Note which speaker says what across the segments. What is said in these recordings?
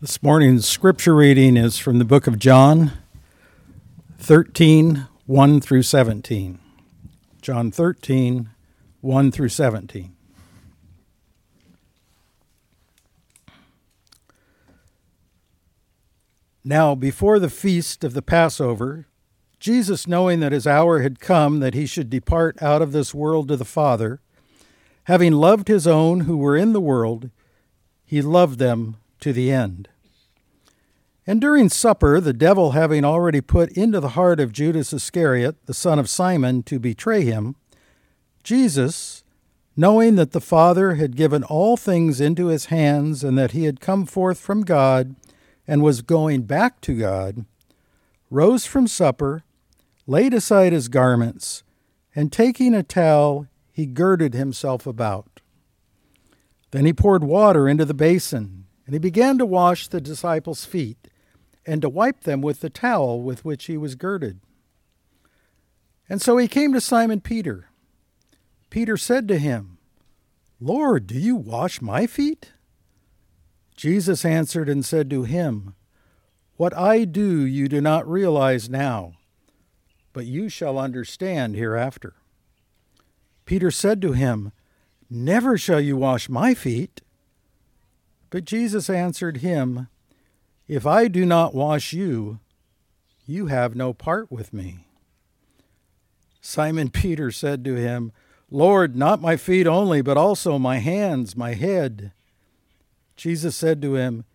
Speaker 1: This morning's scripture reading is from the book of John 13, 1 through 17. John 13, 1 through 17. Now, before the feast of the Passover, Jesus, knowing that his hour had come that he should depart out of this world to the Father, having loved his own who were in the world, he loved them to the end. And during supper, the devil having already put into the heart of Judas Iscariot, the son of Simon, to betray him, Jesus, knowing that the Father had given all things into his hands and that he had come forth from God and was going back to God, rose from supper, laid aside his garments, and taking a towel, he girded himself about. Then he poured water into the basin, and he began to wash the disciples' feet, and to wipe them with the towel with which he was girded. And so he came to Simon Peter. Peter said to him, Lord, do you wash my feet? Jesus answered and said to him, What I do you do not realize now, but you shall understand hereafter. Peter said to him, Never shall you wash my feet. But Jesus answered him, If I do not wash you, you have no part with me. Simon Peter said to him, Lord, not my feet only, but also my hands, my head. Jesus said to him,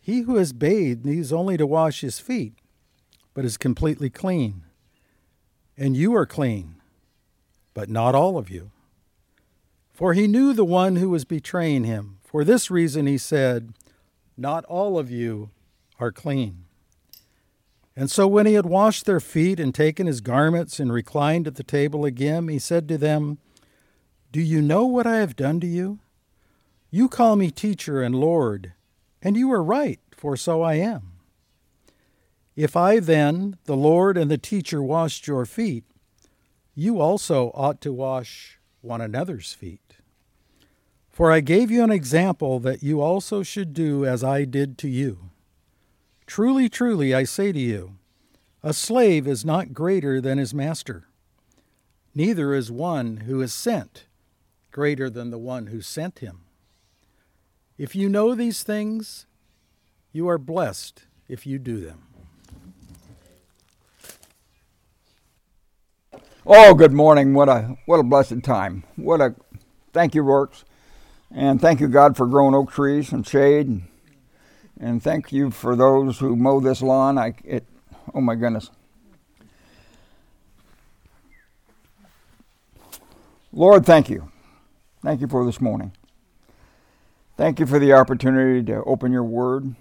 Speaker 1: He who has bathed needs only to wash his feet, but is completely clean. And you are clean, but not all of you. For he knew the one who was betraying him. For this reason he said, Not all of you are clean. And so when he had washed their feet and taken his garments and reclined at the table again, he said to them, Do you know what I have done to you? You call me teacher and Lord, and you are right, for so I am. If I then, the Lord and the teacher, washed your feet, you also ought to wash one another's feet. For I gave you an example that you also should do as I did to you. Truly, truly, I say to you, a slave is not greater than his master, neither is one who is sent greater than the one who sent him. If you know these things, you are blessed if you do them.
Speaker 2: Oh, good morning. What a what a blessed time. What a thank you, Works. And thank you, God, for growing oak trees and shade. And, and thank you for those who mow this lawn. I it oh my goodness. Lord, thank you. Thank you for this morning. Thank you for the opportunity to open your word.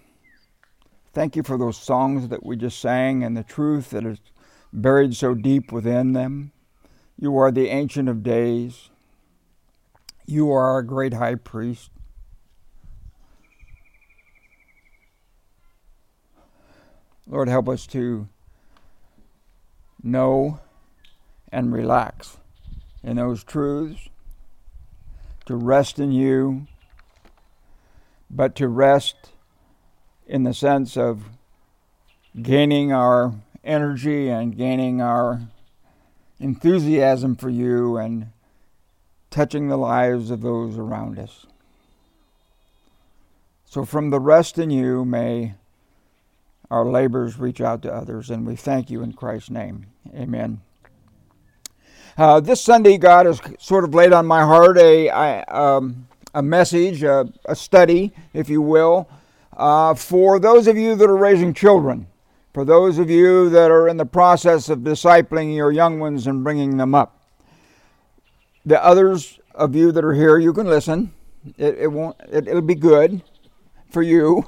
Speaker 2: Thank you for those songs that we just sang and the truth that is buried so deep within them. You are the Ancient of Days. You are our great high priest. Lord, help us to know and relax in those truths, to rest in you, but to rest in the sense of gaining our energy and gaining our enthusiasm for you and touching the lives of those around us. So, from the rest in you, may our labors reach out to others, and we thank you in Christ's name. Amen. Uh, this Sunday, God has sort of laid on my heart a, I, um, a message, a, a study, if you will, uh, for those of you that are raising children, for those of you that are in the process of discipling your young ones and bringing them up. The others of you that are here, you can listen. It, it won't. It, will be good for you.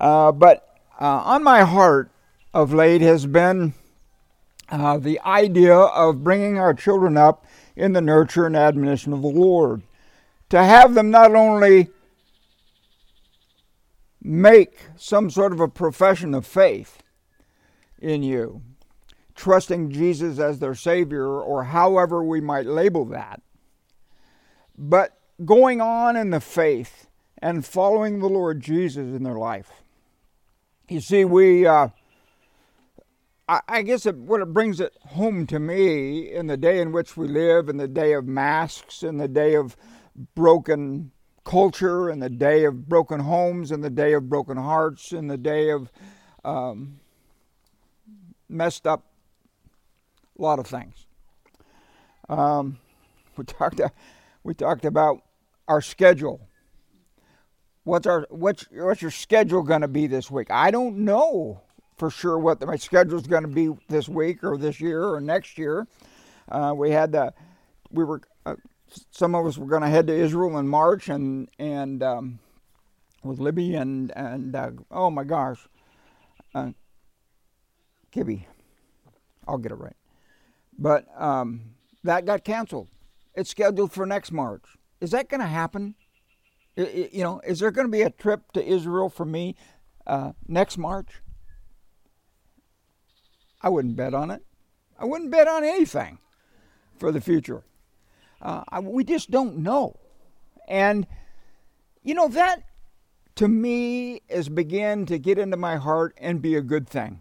Speaker 2: Uh, but uh, on my heart of late has been uh, the idea of bringing our children up in the nurture and admonition of the Lord to have them not only make some sort of a profession of faith in you, trusting Jesus as their Savior, or however we might label that, but going on in the faith and following the Lord Jesus in their life. You see, we, uh, I, I, guess it, what it brings it home to me in the day in which we live, in the day of masks, in the day of broken culture, in the day of broken homes, in the day of broken hearts, in the day of um, messed up a lot of things. Um, we talked we talked about our schedule. What's our what's what's your schedule going to be this week? I don't know for sure what my schedule is going to be this week or this year or next year. Uh, we had the we were uh, some of us were going to head to Israel in March and and um, with Libby and and uh, oh my gosh, Kibby, I'll get it right. But um, that got canceled. It's scheduled for next March. Is that going to happen? you know, is there going to be a trip to Israel for me uh, next March? I wouldn't bet on it. I wouldn't bet on anything for the future. Uh, I, we just don't know. And, you know, that to me is begin to get into my heart and be a good thing.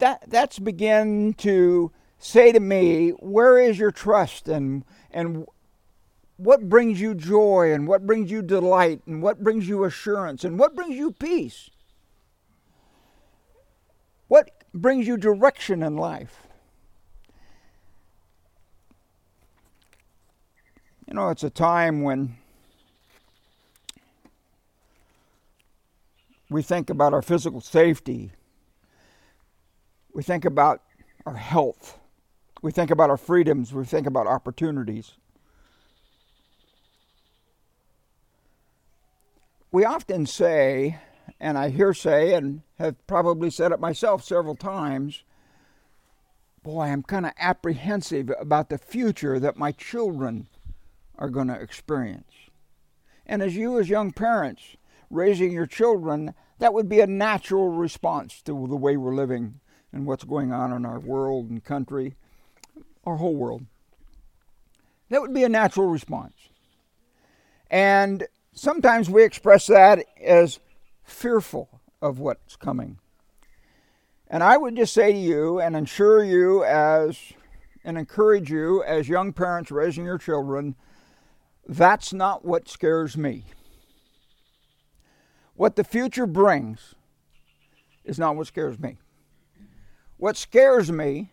Speaker 2: That, that's begin to say to me, where is your trust and, and what brings you joy and what brings you delight and what brings you assurance and what brings you peace? What brings you direction in life? You know, it's a time when we think about our physical safety, we think about our health, we think about our freedoms, we think about opportunities. We often say, and I hear say, and have probably said it myself several times, boy, I'm kind of apprehensive about the future that my children are going to experience. And as you, as young parents, raising your children, that would be a natural response to the way we're living and what's going on in our world and country our whole world. That would be a natural response. And sometimes we express that as fearful of what's coming. And I would just say to you and ensure you as and encourage you as young parents raising your children that's not what scares me. What the future brings is not what scares me. What scares me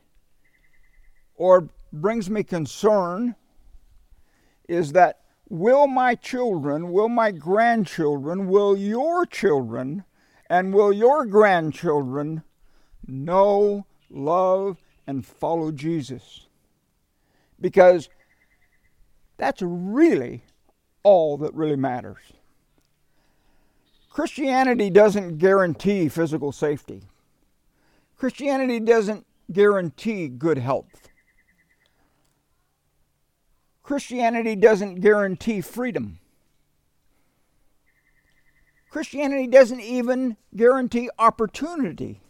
Speaker 2: or brings me concern is that will my children, will my grandchildren, will your children, and will your grandchildren know, love, and follow Jesus? Because that's really all that really matters. Christianity doesn't guarantee physical safety. Christianity doesn't guarantee good health. Christianity doesn't guarantee freedom. Christianity doesn't even guarantee opportunity.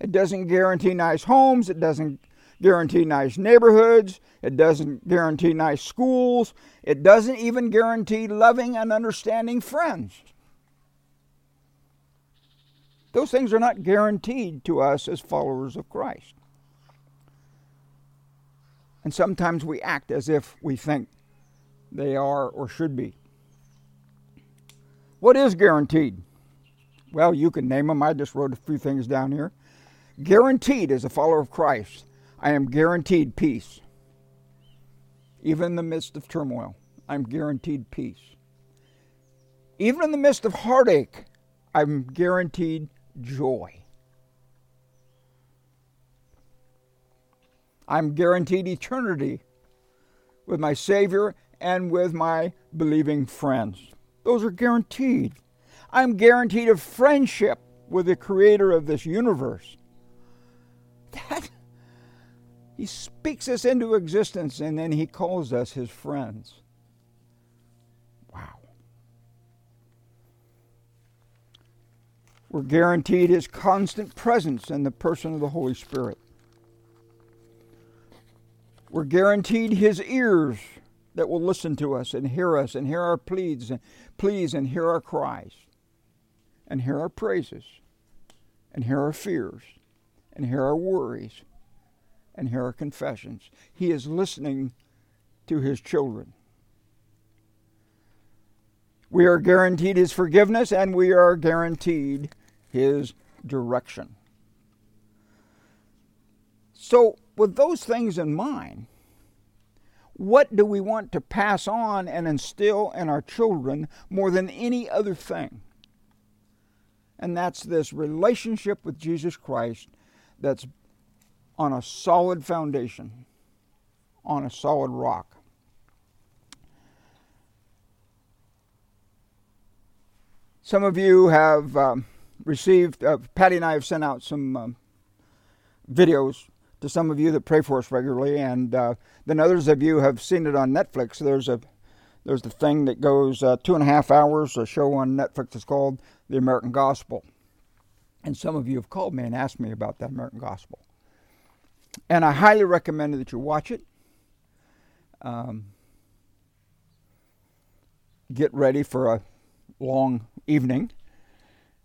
Speaker 2: It doesn't guarantee nice homes. It doesn't guarantee nice neighborhoods. It doesn't guarantee nice schools. It doesn't even guarantee loving and understanding friends. Those things are not guaranteed to us as followers of Christ. And sometimes we act as if we think they are or should be. What is guaranteed? Well, you can name them. I just wrote a few things down here. Guaranteed as a follower of Christ, I am guaranteed peace. Even in the midst of turmoil, I'm guaranteed peace. Even in the midst of heartache, I'm guaranteed joy. I'm guaranteed eternity with my Savior and with my believing friends. Those are guaranteed. I'm guaranteed a friendship with the creator of this universe. That he speaks us into existence and then he calls us his friends. Wow. We're guaranteed his constant presence in the person of the Holy Spirit. We're guaranteed His ears that will listen to us and hear us and hear our pleas and pleas and hear our cries and hear our praises and hear our fears and hear our worries and hear our confessions. He is listening to his children. We are guaranteed his forgiveness and we are guaranteed his direction. So, with those things in mind, what do we want to pass on and instill in our children more than any other thing? And that's this relationship with Jesus Christ that's on a solid foundation, on a solid rock. Some of you have um, received, uh, Patty and I have sent out some um, videos to some of you that pray for us regularly, and uh, then others of you have seen it on Netflix. There's a there's the thing that goes uh, two and a half hours, a show on Netflix is called The American Gospel. And some of you have called me and asked me about that American Gospel. And I highly recommend that you watch it. Um, get ready for a long evening,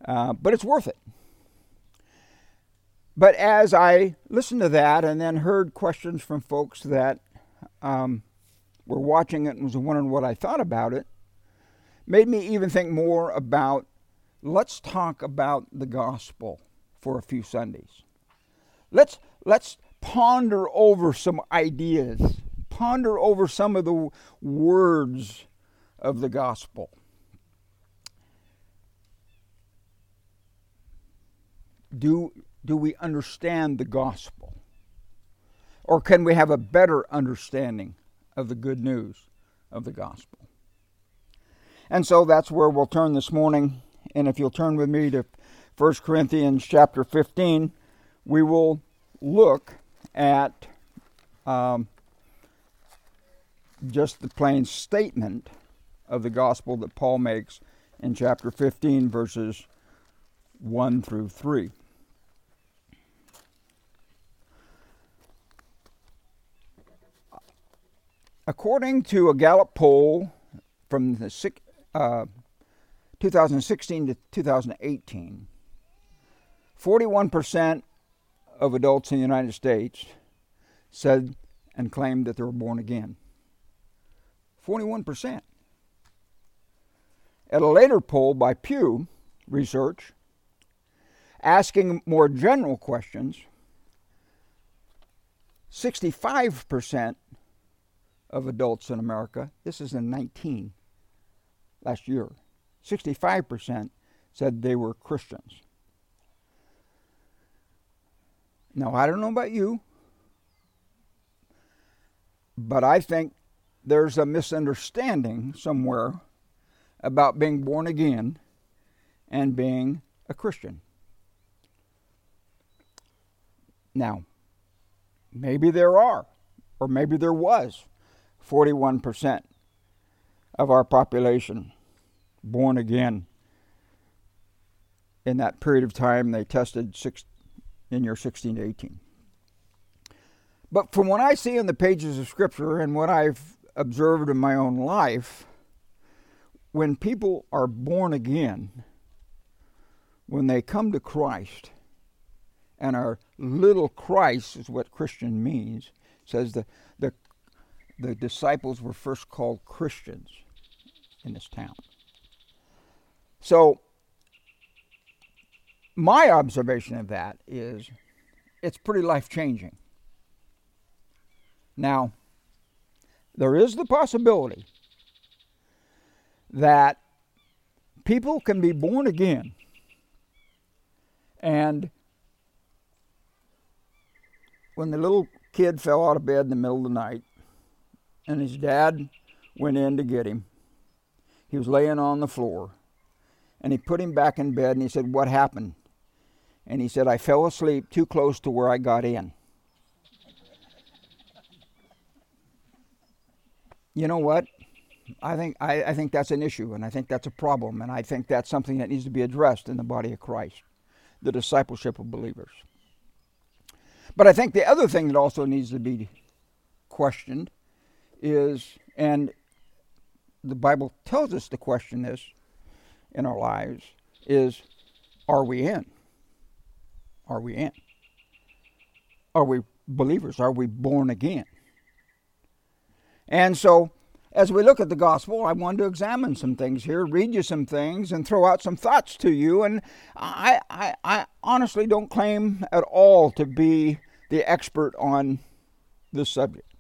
Speaker 2: uh, but it's worth it. But as I listened to that and then heard questions from folks that um, were watching it and was wondering what I thought about it, made me even think more about let's talk about the gospel for a few Sundays. Let's let's ponder over some ideas, ponder over some of the words of the gospel. Do, do we understand the gospel? Or can we have a better understanding of the good news of the gospel? And so that's where we'll turn this morning. And if you'll turn with me to 1 Corinthians chapter 15, we will look at um, just the plain statement of the gospel that Paul makes in chapter 15, verses 1 through 3. According to a Gallup poll from the uh, 2016 to 2018, 41% of adults in the United States said and claimed that they were born again. 41%. At a later poll by Pew Research, asking more general questions, 65% of adults in America, this is in 19 last year, 65% said they were Christians. Now, I don't know about you, but I think there's a misunderstanding somewhere about being born again and being a Christian. Now, maybe there are, or maybe there was 41% of our population born again in that period of time they tested six, in your 16 to 18. But from what I see in the pages of Scripture and what I've observed in my own life, when people are born again, when they come to Christ, and our little Christ is what Christian means, says the, the, the disciples were first called Christians in this town. So my observation of that is it's pretty life changing. Now, there is the possibility that people can be born again and when the little kid fell out of bed in the middle of the night and his dad went in to get him, he was laying on the floor and he put him back in bed and he said, What happened? And he said, I fell asleep too close to where I got in. you know what? I think I, I, think that's an issue, and I think that's a problem, and I think that's something that needs to be addressed in the body of Christ, the discipleship of believers. But I think the other thing that also needs to be questioned is, and the Bible tells us to question this in our lives, is are we in? Are we in? Are we believers? Are we born again? And so, as we look at the gospel, I wanted to examine some things here, read you some things, and throw out some thoughts to you. And I, I, I honestly don't claim at all to be the expert on this subject.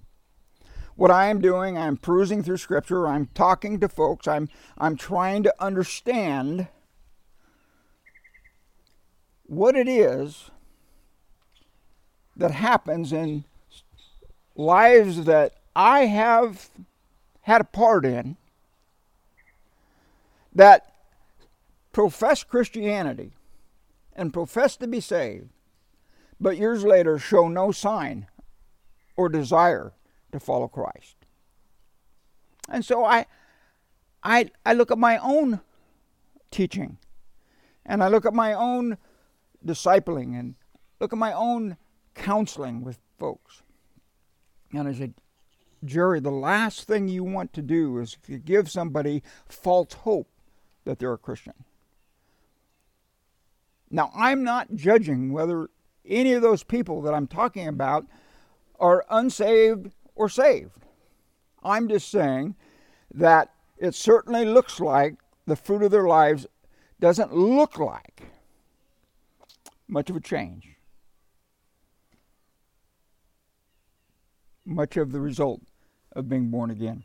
Speaker 2: What I am doing, I'm perusing through Scripture, I'm talking to folks, I'm, I'm trying to understand what it is that happens in lives that I have had a part in that profess Christianity and profess to be saved, but years later show no sign or desire to follow Christ. And so I, I, I look at my own teaching and I look at my own discipling and look at my own counseling with folks. And I said, Jerry, the last thing you want to do is to give somebody false hope that they're a Christian. Now, I'm not judging whether any of those people that I'm talking about are unsaved or saved. I'm just saying that it certainly looks like the fruit of their lives doesn't look like much of a change. Much of the result of being born again.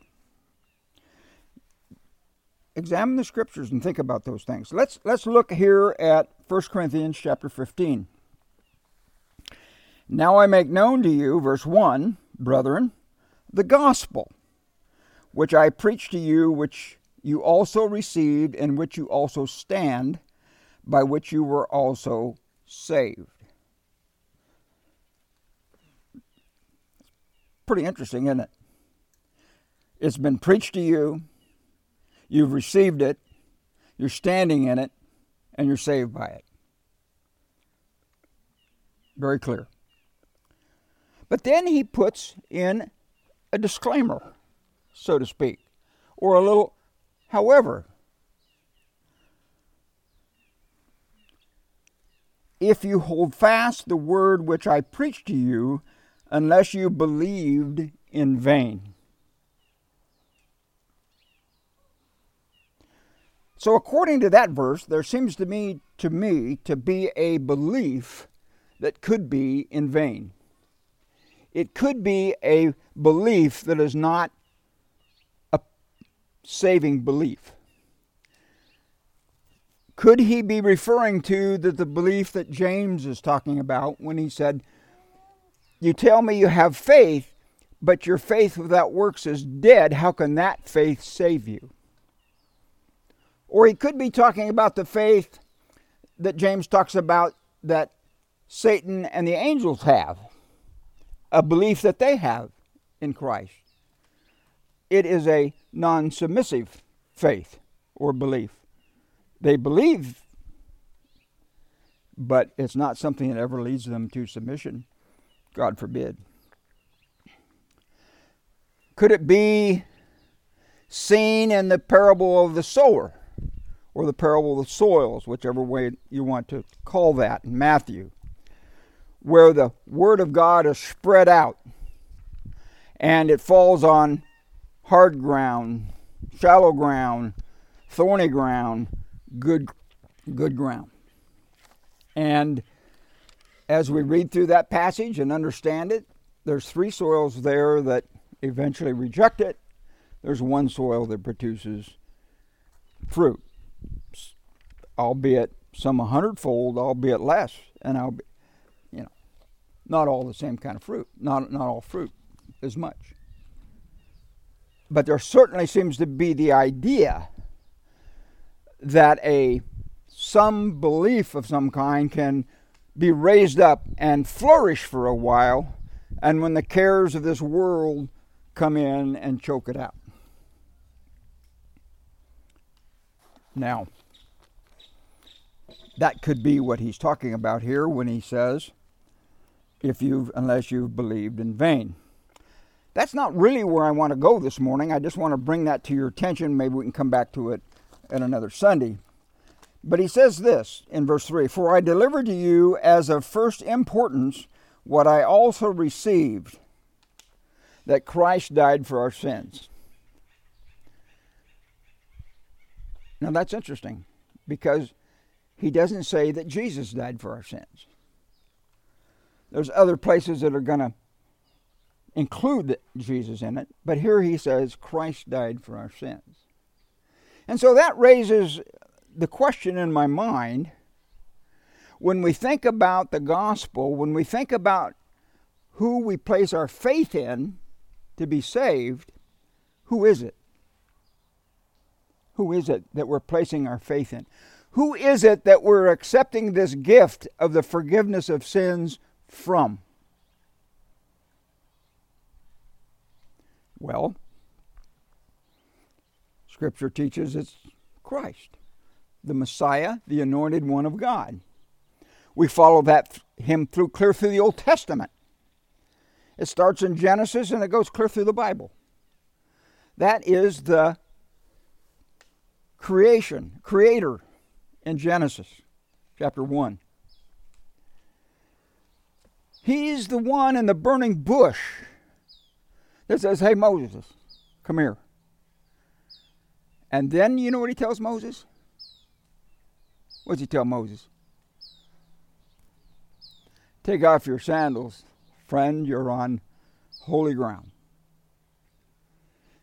Speaker 2: Examine the scriptures and think about those things. Let's let's look here at 1 Corinthians chapter 15. Now I make known to you, verse 1, brethren, the gospel which I preached to you, which you also received, in which you also stand, by which you were also saved. Pretty interesting, isn't it? It's been preached to you, you've received it, you're standing in it, and you're saved by it. Very clear. But then he puts in a disclaimer, so to speak, or a little, however. If you hold fast the word which I preached to you, unless you believed in vain. So, according to that verse, there seems to me to me to be a belief that could be in vain. It could be a belief that is not a saving belief. Could he be referring to the, the belief that James is talking about when he said, You tell me you have faith, but your faith without works is dead. How can that faith save you? Or he could be talking about the faith that James talks about that Satan and the angels have, a belief that they have in Christ. It is a non submissive faith or belief. They believe, but it's not something that ever leads them to submission. God forbid. Could it be seen in the parable of the sower? or the parable of the soils, whichever way you want to call that in Matthew, where the Word of God is spread out and it falls on hard ground, shallow ground, thorny ground, good, good ground. And as we read through that passage and understand it, there's three soils there that eventually reject it. There's one soil that produces fruit albeit some a hundredfold, albeit less, and I'll be, you know, not all the same kind of fruit, not not all fruit as much. But there certainly seems to be the idea that a some belief of some kind can be raised up and flourish for a while, and when the cares of this world come in and choke it out. Now, that could be what he's talking about here when he says, if you've, unless you've believed in vain. That's not really where I want to go this morning. I just want to bring that to your attention. Maybe we can come back to it at another Sunday. But he says this in verse 3 For I delivered to you as of first importance what I also received that Christ died for our sins. Now that's interesting because he doesn't say that Jesus died for our sins. There's other places that are going to include Jesus in it, but here he says Christ died for our sins. And so that raises the question in my mind when we think about the gospel, when we think about who we place our faith in to be saved, who is it? Who is it that we're placing our faith in? Who is it that we're accepting this gift of the forgiveness of sins from? Well, Scripture teaches it's Christ, the Messiah, the anointed one of God. We follow that him through clear through the Old Testament. It starts in Genesis and it goes clear through the Bible. That is the creation, creator in Genesis chapter 1. He's the one in the burning bush that says, Hey, Moses, come here. And then you know what he tells Moses? What does he tell Moses? Take off your sandals, friend, you're on holy ground.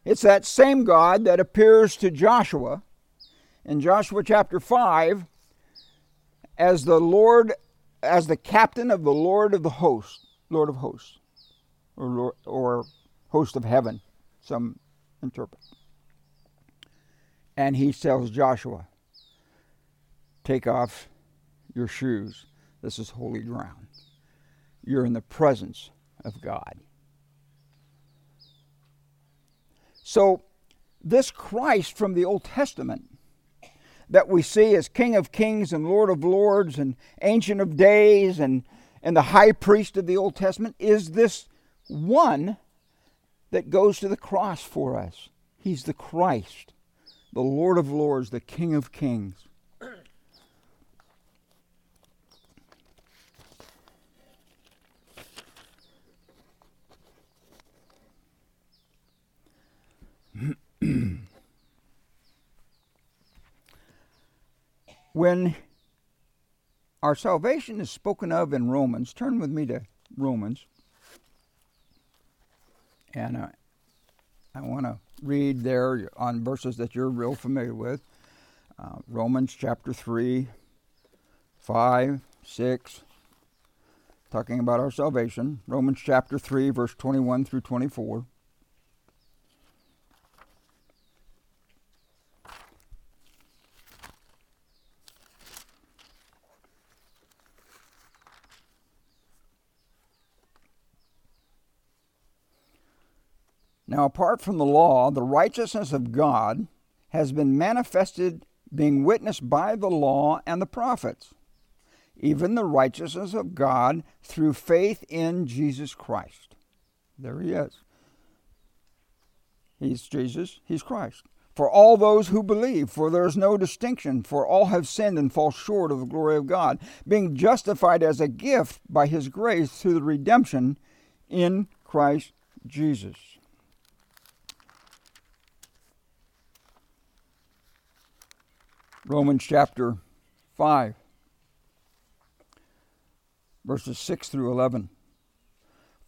Speaker 2: It's that same God that appears to Joshua in Joshua chapter 5 as the Lord, as the captain of the Lord of the host, Lord of hosts, or, Lord, or host of heaven, some interpret. And he tells Joshua, Take off your shoes. This is holy ground. You're in the presence of God. So, this Christ from the Old Testament that we see as King of Kings and Lord of Lords and Ancient of Days and, and the High Priest of the Old Testament is this one that goes to the cross for us. He's the Christ, the Lord of Lords, the King of Kings. When our salvation is spoken of in Romans, turn with me to Romans. And uh, I want to read there on verses that you're real familiar with uh, Romans chapter 3, 5, 6, talking about our salvation. Romans chapter 3, verse 21 through 24. Now, apart from the law, the righteousness of God has been manifested, being witnessed by the law and the prophets, even the righteousness of God through faith in Jesus Christ. There he is. He's Jesus, he's Christ. For all those who believe, for there is no distinction, for all have sinned and fall short of the glory of God, being justified as a gift by his grace through the redemption in Christ Jesus. Romans chapter 5, verses 6 through 11.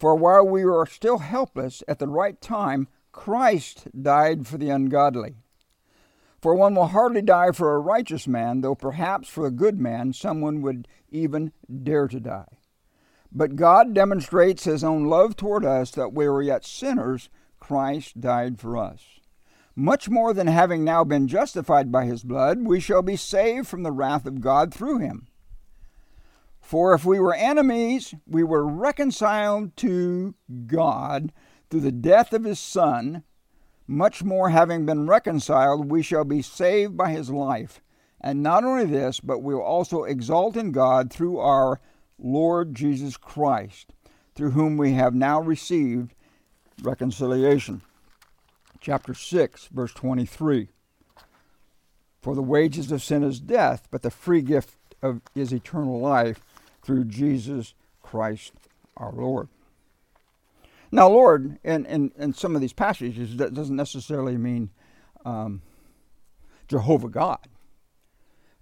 Speaker 2: For while we were still helpless, at the right time, Christ died for the ungodly. For one will hardly die for a righteous man, though perhaps for a good man someone would even dare to die. But God demonstrates his own love toward us that we were yet sinners, Christ died for us much more than having now been justified by his blood, we shall be saved from the wrath of God through him. For if we were enemies, we were reconciled to God through the death of his Son. Much more, having been reconciled, we shall be saved by his life. And not only this, but we will also exalt in God through our Lord Jesus Christ, through whom we have now received reconciliation. Chapter 6, verse 23. For the wages of sin is death, but the free gift of, is eternal life through Jesus Christ our Lord. Now, Lord, in, in, in some of these passages, that doesn't necessarily mean um, Jehovah God,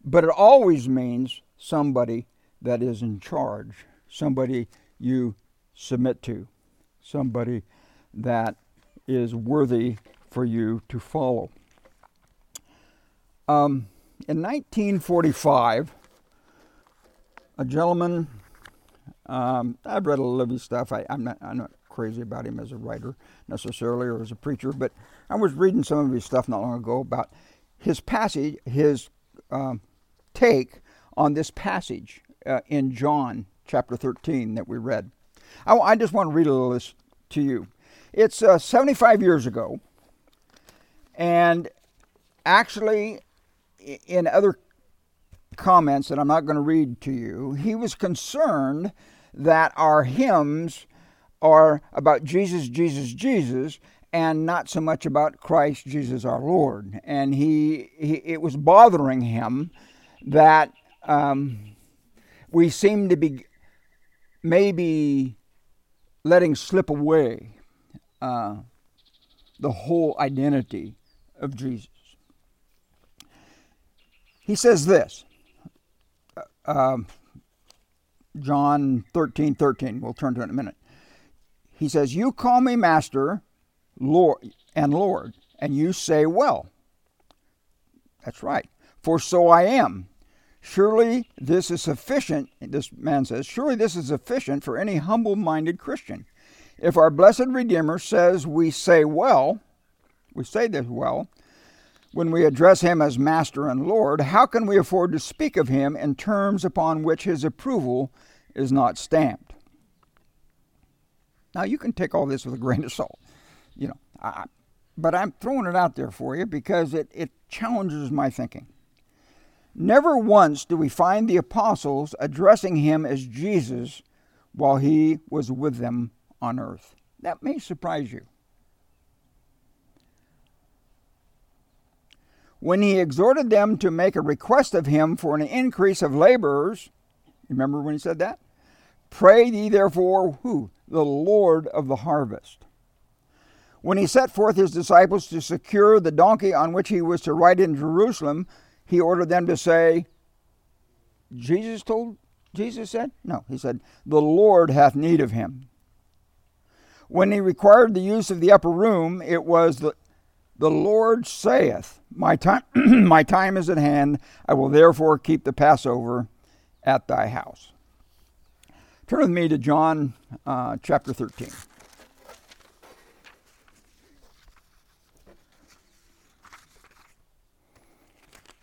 Speaker 2: but it always means somebody that is in charge, somebody you submit to, somebody that is worthy for you to follow. Um, in 1945, a gentleman, um, I've read a little of his stuff. I, am not, I'm not crazy about him as a writer necessarily or as a preacher, but I was reading some of his stuff not long ago about his passage, his um, take on this passage uh, in John chapter 13 that we read. I, I, just want to read a little of this to you. It's uh, 75 years ago, and actually, in other comments that I'm not going to read to you, he was concerned that our hymns are about Jesus, Jesus, Jesus, and not so much about Christ Jesus our Lord. And he, he it was bothering him that um, we seem to be maybe letting slip away uh, the whole identity of Jesus. He says this, uh, um, John 13 13, we'll turn to it in a minute. He says, You call me Master, Lord, and Lord, and you say, Well. That's right, for so I am. Surely this is sufficient, this man says, surely this is sufficient for any humble minded Christian. If our blessed Redeemer says we say well, we say this well, when we address him as Master and Lord, how can we afford to speak of him in terms upon which his approval is not stamped? Now, you can take all this with a grain of salt, you know, I, but I'm throwing it out there for you because it, it challenges my thinking. Never once do we find the apostles addressing him as Jesus while he was with them on earth. That may surprise you. When he exhorted them to make a request of him for an increase of laborers, remember when he said that? Pray ye therefore who? The Lord of the harvest. When he set forth his disciples to secure the donkey on which he was to ride in Jerusalem, he ordered them to say, Jesus told, Jesus said? No, he said, the Lord hath need of him. When he required the use of the upper room, it was the, the Lord saith, my time, my time is at hand. I will therefore keep the Passover at thy house. Turn with me to John uh, chapter 13.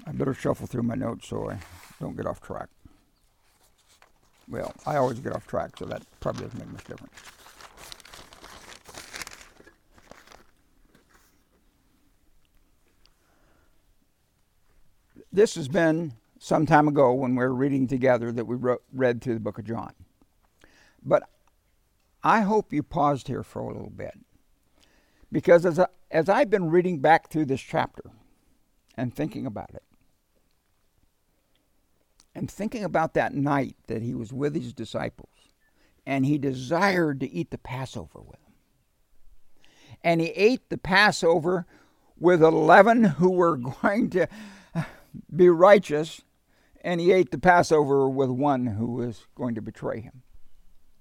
Speaker 2: I better shuffle through my notes so I don't get off track. Well, I always get off track, so that probably doesn't make much difference. This has been some time ago when we were reading together that we wrote, read through the book of John. But I hope you paused here for a little bit. Because as, I, as I've been reading back through this chapter and thinking about it, and thinking about that night that he was with his disciples and he desired to eat the Passover with them. And he ate the Passover with 11 who were going to be righteous, and he ate the Passover with one who was going to betray him.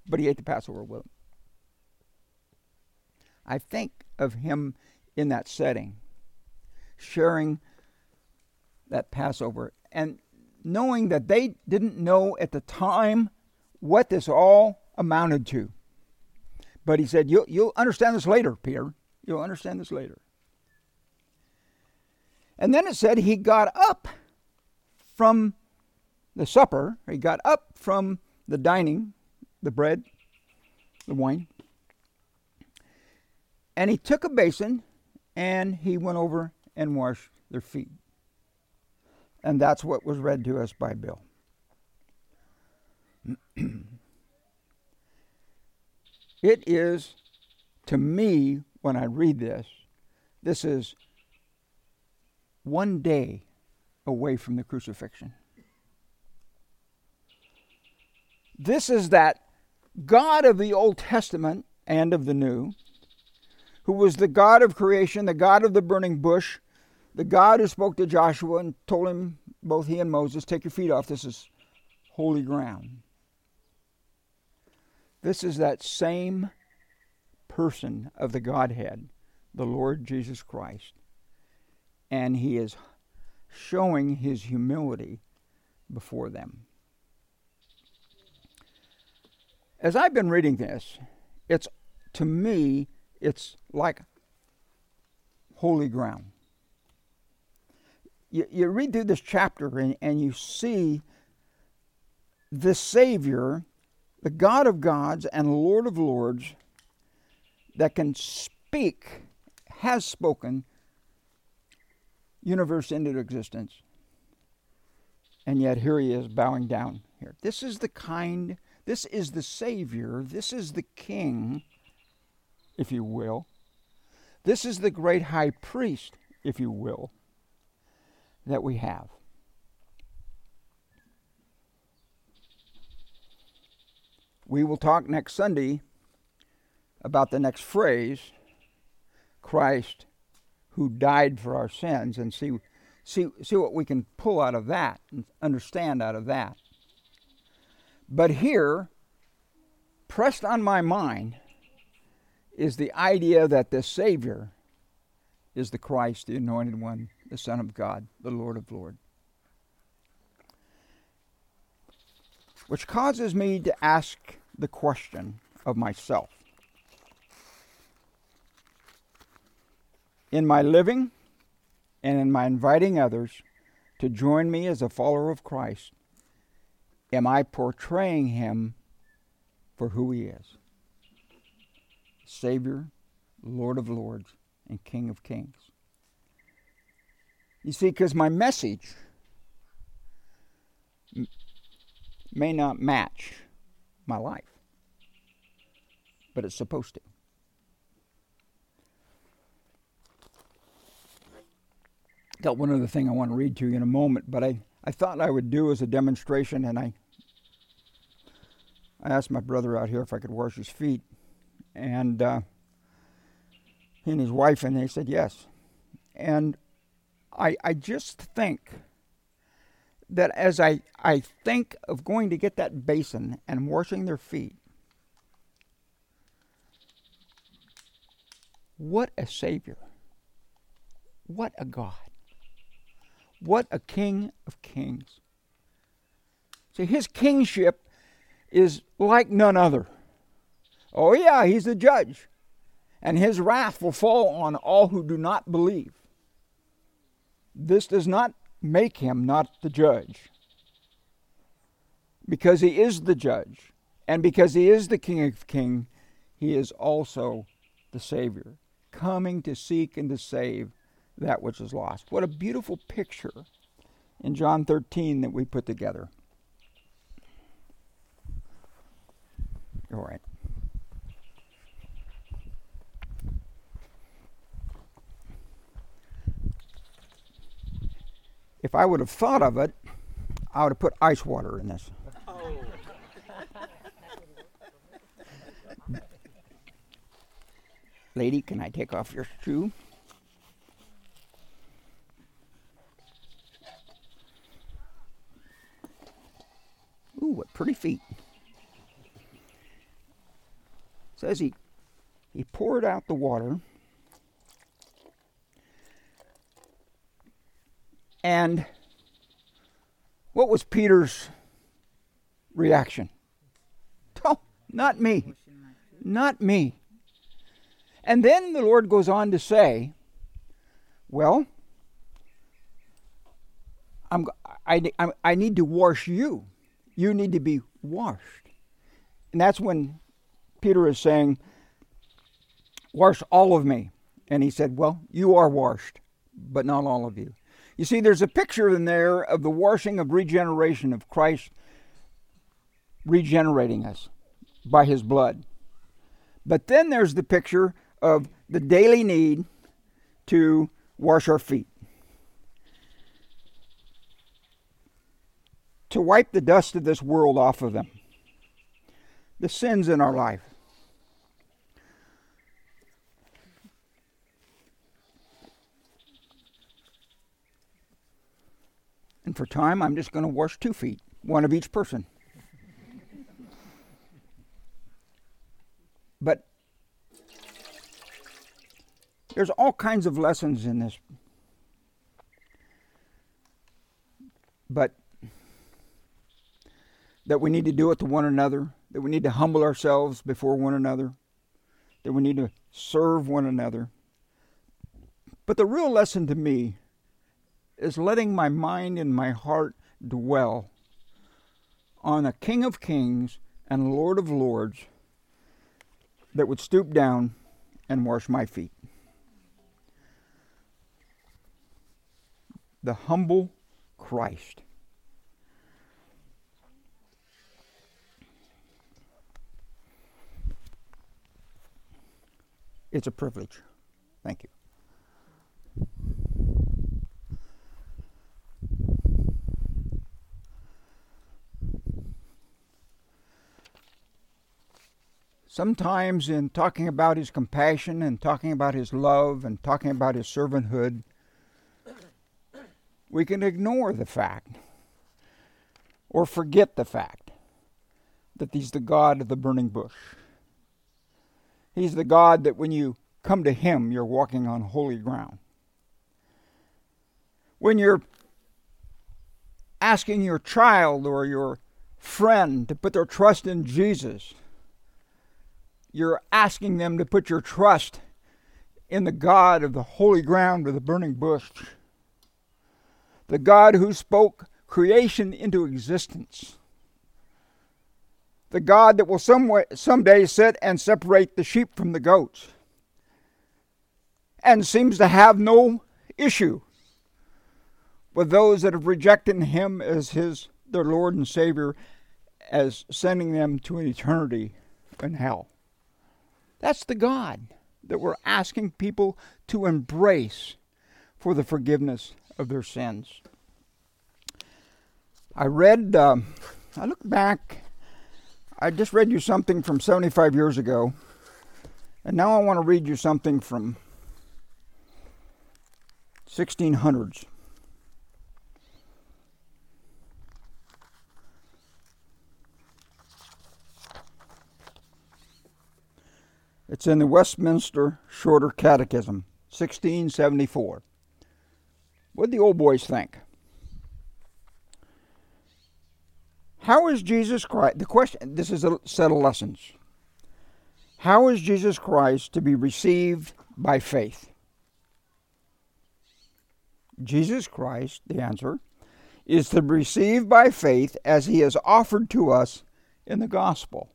Speaker 2: But he ate the Passover with them. I think of him in that setting, sharing that Passover. And knowing that they didn't know at the time what this all amounted to. But he said, You'll, you'll understand this later, Peter. You'll understand this later. And then it said he got up from the supper, he got up from the dining, the bread, the wine, and he took a basin and he went over and washed their feet. And that's what was read to us by Bill. it is to me, when I read this, this is one day away from the crucifixion. This is that God of the Old Testament and of the New, who was the God of creation, the God of the burning bush, the God who spoke to Joshua and told him, both he and Moses, take your feet off, this is holy ground. This is that same person of the Godhead, the Lord Jesus Christ. And he is showing his humility before them. As I've been reading this, it's to me, it's like holy ground. You, you read through this chapter and, and you see the Savior, the God of gods and Lord of lords, that can speak, has spoken universe into existence. And yet here he is bowing down here. This is the kind this is the Savior. This is the King, if you will. This is the great high priest, if you will, that we have. We will talk next Sunday about the next phrase Christ who died for our sins and see, see, see what we can pull out of that and understand out of that. But here, pressed on my mind, is the idea that the Savior is the Christ, the Anointed One, the Son of God, the Lord of Lords. Which causes me to ask the question of myself In my living and in my inviting others to join me as a follower of Christ, Am I portraying him for who he is? Savior, Lord of Lords, and King of Kings. You see, because my message m- may not match my life, but it's supposed to. Got one other thing I want to read to you in a moment, but I, I thought I would do as a demonstration, and I I asked my brother out here if I could wash his feet, and uh, he and his wife, and they said yes. And I, I just think that as I, I think of going to get that basin and washing their feet, what a Savior. What a God. What a King of Kings. See, his kingship is like none other. Oh, yeah, he's the judge, and his wrath will fall on all who do not believe. This does not make him not the judge, because he is the judge, and because he is the King of Kings, he is also the Savior, coming to seek and to save that which is lost. What a beautiful picture in John 13 that we put together. All right. If I would have thought of it, I would have put ice water in this. Oh. Lady, can I take off your shoe? Ooh, what pretty feet. says he, he poured out the water and what was Peter's reaction? Oh, not me. Not me. And then the Lord goes on to say, Well, I'm, I, I, I need to wash you. You need to be washed. And that's when Peter is saying, Wash all of me. And he said, Well, you are washed, but not all of you. You see, there's a picture in there of the washing of regeneration of Christ regenerating us by his blood. But then there's the picture of the daily need to wash our feet, to wipe the dust of this world off of them, the sins in our life. And for time, I'm just going to wash two feet, one of each person. But there's all kinds of lessons in this. But that we need to do it to one another, that we need to humble ourselves before one another, that we need to serve one another. But the real lesson to me is letting my mind and my heart dwell on a King of Kings and Lord of Lords that would stoop down and wash my feet. The humble Christ. It's a privilege. Thank you. Sometimes, in talking about his compassion and talking about his love and talking about his servanthood, we can ignore the fact or forget the fact that he's the God of the burning bush. He's the God that when you come to him, you're walking on holy ground. When you're asking your child or your friend to put their trust in Jesus, you're asking them to put your trust in the God of the holy ground or the burning bush, the God who spoke creation into existence, the God that will some way, someday sit and separate the sheep from the goats, and seems to have no issue with those that have rejected him as his their Lord and Savior as sending them to an eternity in hell. That's the God that we're asking people to embrace for the forgiveness of their sins. I read, uh, I look back, I just read you something from 75 years ago, and now I want to read you something from 1600s. It's in the Westminster Shorter Catechism, 1674. What did the old boys think? How is Jesus Christ? The question, this is a set of lessons. How is Jesus Christ to be received by faith? Jesus Christ, the answer, is to be received by faith as he is offered to us in the gospel.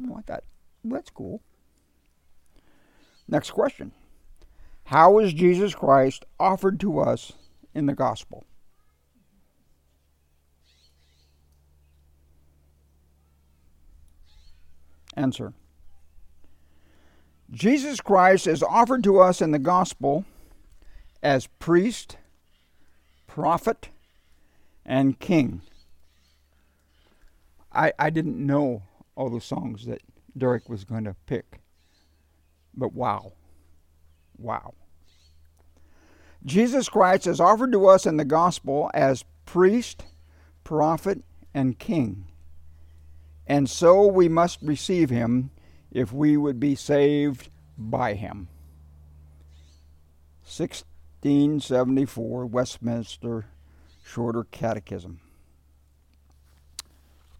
Speaker 2: I want that. That's cool. Next question How is Jesus Christ offered to us in the gospel? Answer Jesus Christ is offered to us in the gospel as priest, prophet, and king. I, I didn't know all the songs that Derek was going to pick. But wow. Wow. Jesus Christ is offered to us in the gospel as priest, prophet, and king. And so we must receive him if we would be saved by him. 1674 Westminster Shorter Catechism.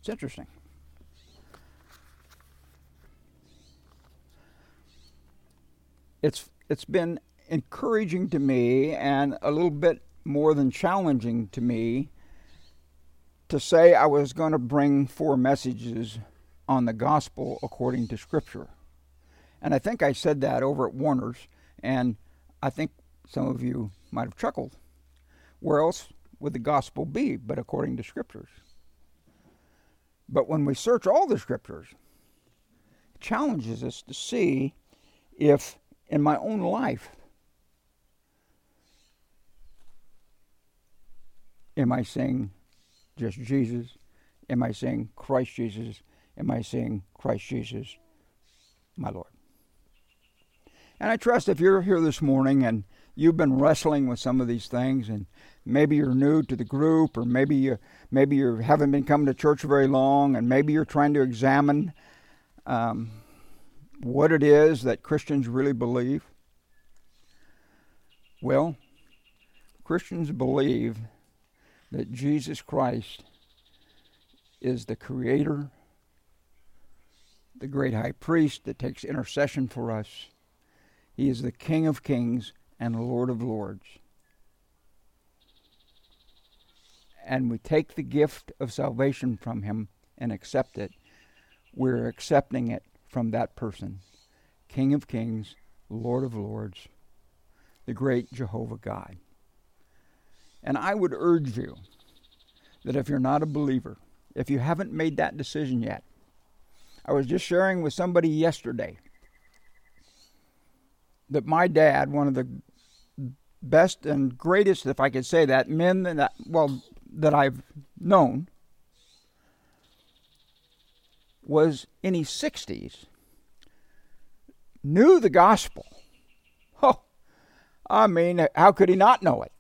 Speaker 2: It's interesting. it's it's been encouraging to me and a little bit more than challenging to me to say I was going to bring four messages on the gospel according to Scripture. And I think I said that over at Warner's, and I think some of you might have chuckled. Where else would the gospel be but according to Scriptures? But when we search all the Scriptures, challenges us to see if in my own life am I saying just Jesus? Am I saying Christ Jesus? Am I saying Christ Jesus, my Lord? And I trust if you're here this morning and you've been wrestling with some of these things and maybe you're new to the group or maybe you maybe you haven't been coming to church very long and maybe you're trying to examine um, what it is that Christians really believe. Well, Christians believe that Jesus Christ is the creator, the great high priest that takes intercession for us. He is the King of kings and the Lord of lords. And we take the gift of salvation from him and accept it. We're accepting it from that person, King of kings, Lord of lords, the great Jehovah God. And I would urge you that if you're not a believer, if you haven't made that decision yet, I was just sharing with somebody yesterday that my dad, one of the best and greatest, if I could say that, men that well that I've known, was in his sixties, knew the gospel. Oh, I mean, how could he not know it?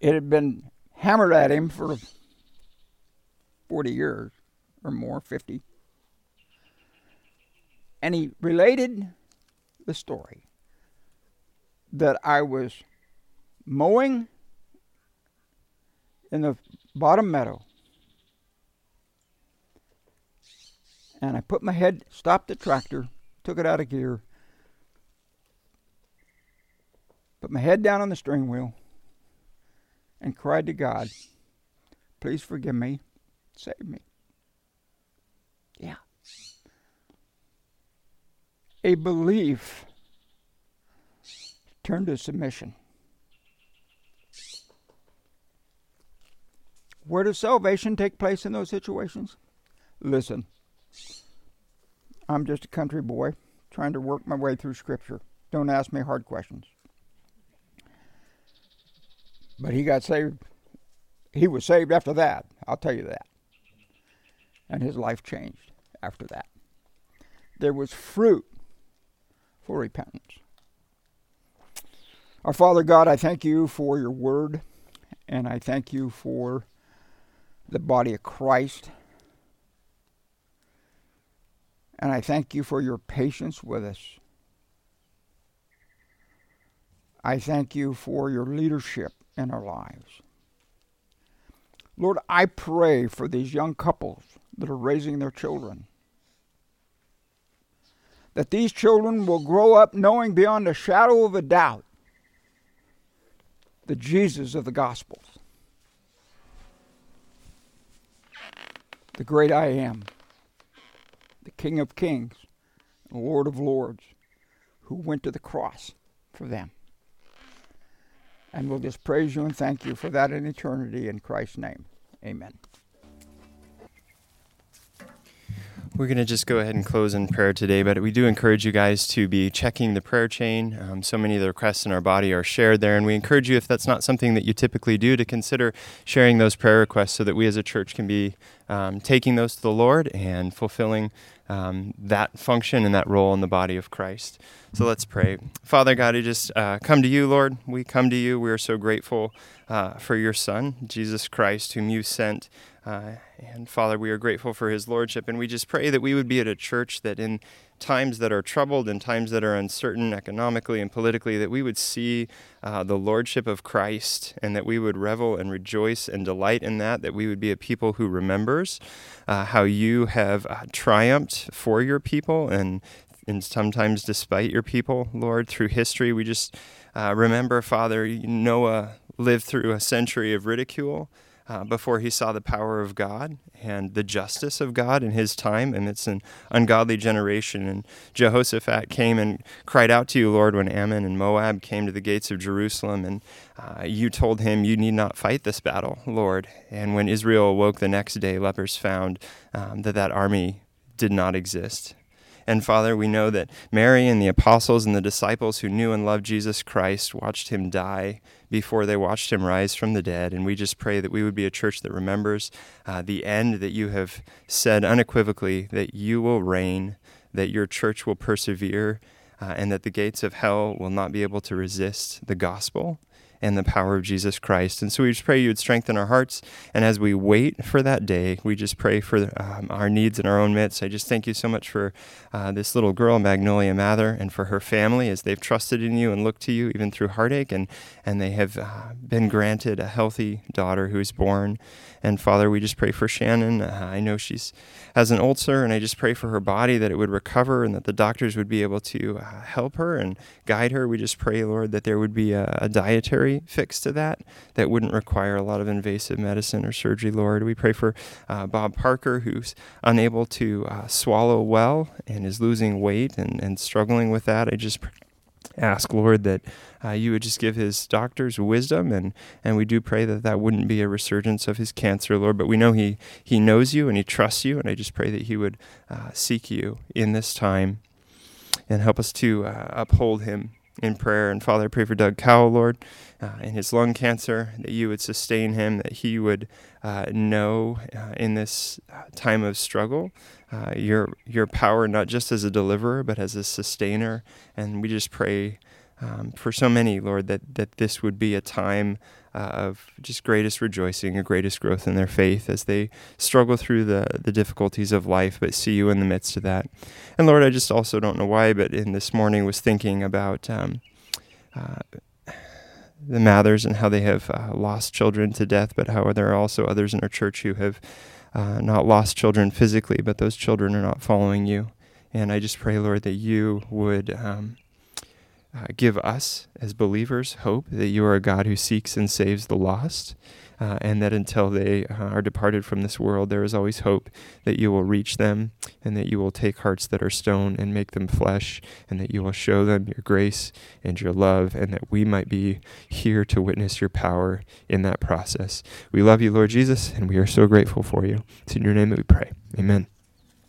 Speaker 2: It had been hammered at him for 40 years or more, 50. And he related the story that I was mowing in the bottom meadow. And I put my head, stopped the tractor, took it out of gear, put my head down on the steering wheel and cried to God, Please forgive me, save me. Yeah. A belief turned to submission. Where does salvation take place in those situations? Listen, I'm just a country boy trying to work my way through Scripture. Don't ask me hard questions. But he got saved. He was saved after that. I'll tell you that. And his life changed after that. There was fruit for repentance. Our Father God, I thank you for your word, and I thank you for the body of Christ. And I thank you for your patience with us. I thank you for your leadership in our lives. Lord, I pray for these young couples that are raising their children. That these children will grow up knowing beyond a shadow of a doubt the Jesus of the Gospels, the great I am, the King of Kings, Lord of Lords, who went to the cross for them. And we'll just praise you and thank you for that in eternity in Christ's name. Amen.
Speaker 3: We're going to just go ahead and close in prayer today, but we do encourage you guys to be checking the prayer chain. Um, so many of the requests in our body are shared there, and we encourage you, if that's not something that you typically do, to consider sharing those prayer requests so that we as a church can be um, taking those to the Lord and fulfilling um, that function and that role in the body of Christ. So let's pray. Father God, I just uh, come to you, Lord. We come to you. We are so grateful uh, for your Son, Jesus Christ, whom you sent. Uh, and Father, we are grateful for his lordship. And we just pray that we would be at a church that in times that are troubled and times that are uncertain economically and politically, that we would see uh, the lordship of Christ and that we would revel and rejoice and delight in that, that we would be a people who remembers uh, how you have uh, triumphed for your people and and sometimes despite your people, Lord, through history. We just uh, remember, Father, Noah lived through a century of ridicule. Uh, before he saw the power of God and the justice of God in his time amidst an ungodly generation. And Jehoshaphat came and cried out to you, Lord, when Ammon and Moab came to the gates of Jerusalem. And uh, you told him, You need not fight this battle, Lord. And when Israel awoke the next day, lepers found um, that that army did not exist. And Father, we know that Mary and the apostles and the disciples who knew and loved Jesus Christ watched him die before they watched him rise from the dead. And we just pray that we would be a church that remembers uh, the end that you have said unequivocally that you will reign, that your church will persevere, uh, and that the gates of hell will not be able to resist the gospel and the power of Jesus Christ. And so we just pray you would strengthen our hearts. And as we wait for that day, we just pray for um, our needs in our own midst. I just thank you so much for uh, this little girl, Magnolia Mather, and for her family as they've trusted in you and looked to you even through heartache. And, and they have uh, been granted a healthy daughter who is born. And Father, we just pray for Shannon. Uh, I know she's has an ulcer, and I just pray for her body that it would recover and that the doctors would be able to uh, help her and guide her. We just pray, Lord, that there would be a, a dietary fix to that that wouldn't require a lot of invasive medicine or surgery, Lord. We pray for uh, Bob Parker, who's unable to uh, swallow well and is losing weight and, and struggling with that. I just pray ask, Lord, that uh, you would just give his doctors wisdom, and, and we do pray that that wouldn't be a resurgence of his cancer, Lord. But we know he, he knows you and he trusts you, and I just pray that he would uh, seek you in this time and help us to uh, uphold him in prayer. And Father, I pray for Doug Cowell, Lord, uh, and his lung cancer, that you would sustain him, that he would uh, know uh, in this uh, time of struggle uh, your your power, not just as a deliverer, but as a sustainer. And we just pray um, for so many, Lord, that that this would be a time uh, of just greatest rejoicing, a greatest growth in their faith as they struggle through the the difficulties of life, but see you in the midst of that. And Lord, I just also don't know why, but in this morning was thinking about. Um, uh, the Mathers and how they have uh, lost children to death, but how there are also others in our church who have uh, not lost children physically, but those children are not following you. And I just pray, Lord, that you would um, uh, give us as believers hope that you are a God who seeks and saves the lost uh, and that until they uh, are departed from this world, there is always hope that you will reach them and that you will take hearts that are stone and make them flesh, and that you will show them your grace and your love, and that we might be here to witness your power in that process. We love you, Lord Jesus, and we are so grateful for you. It's in your name that we pray. Amen.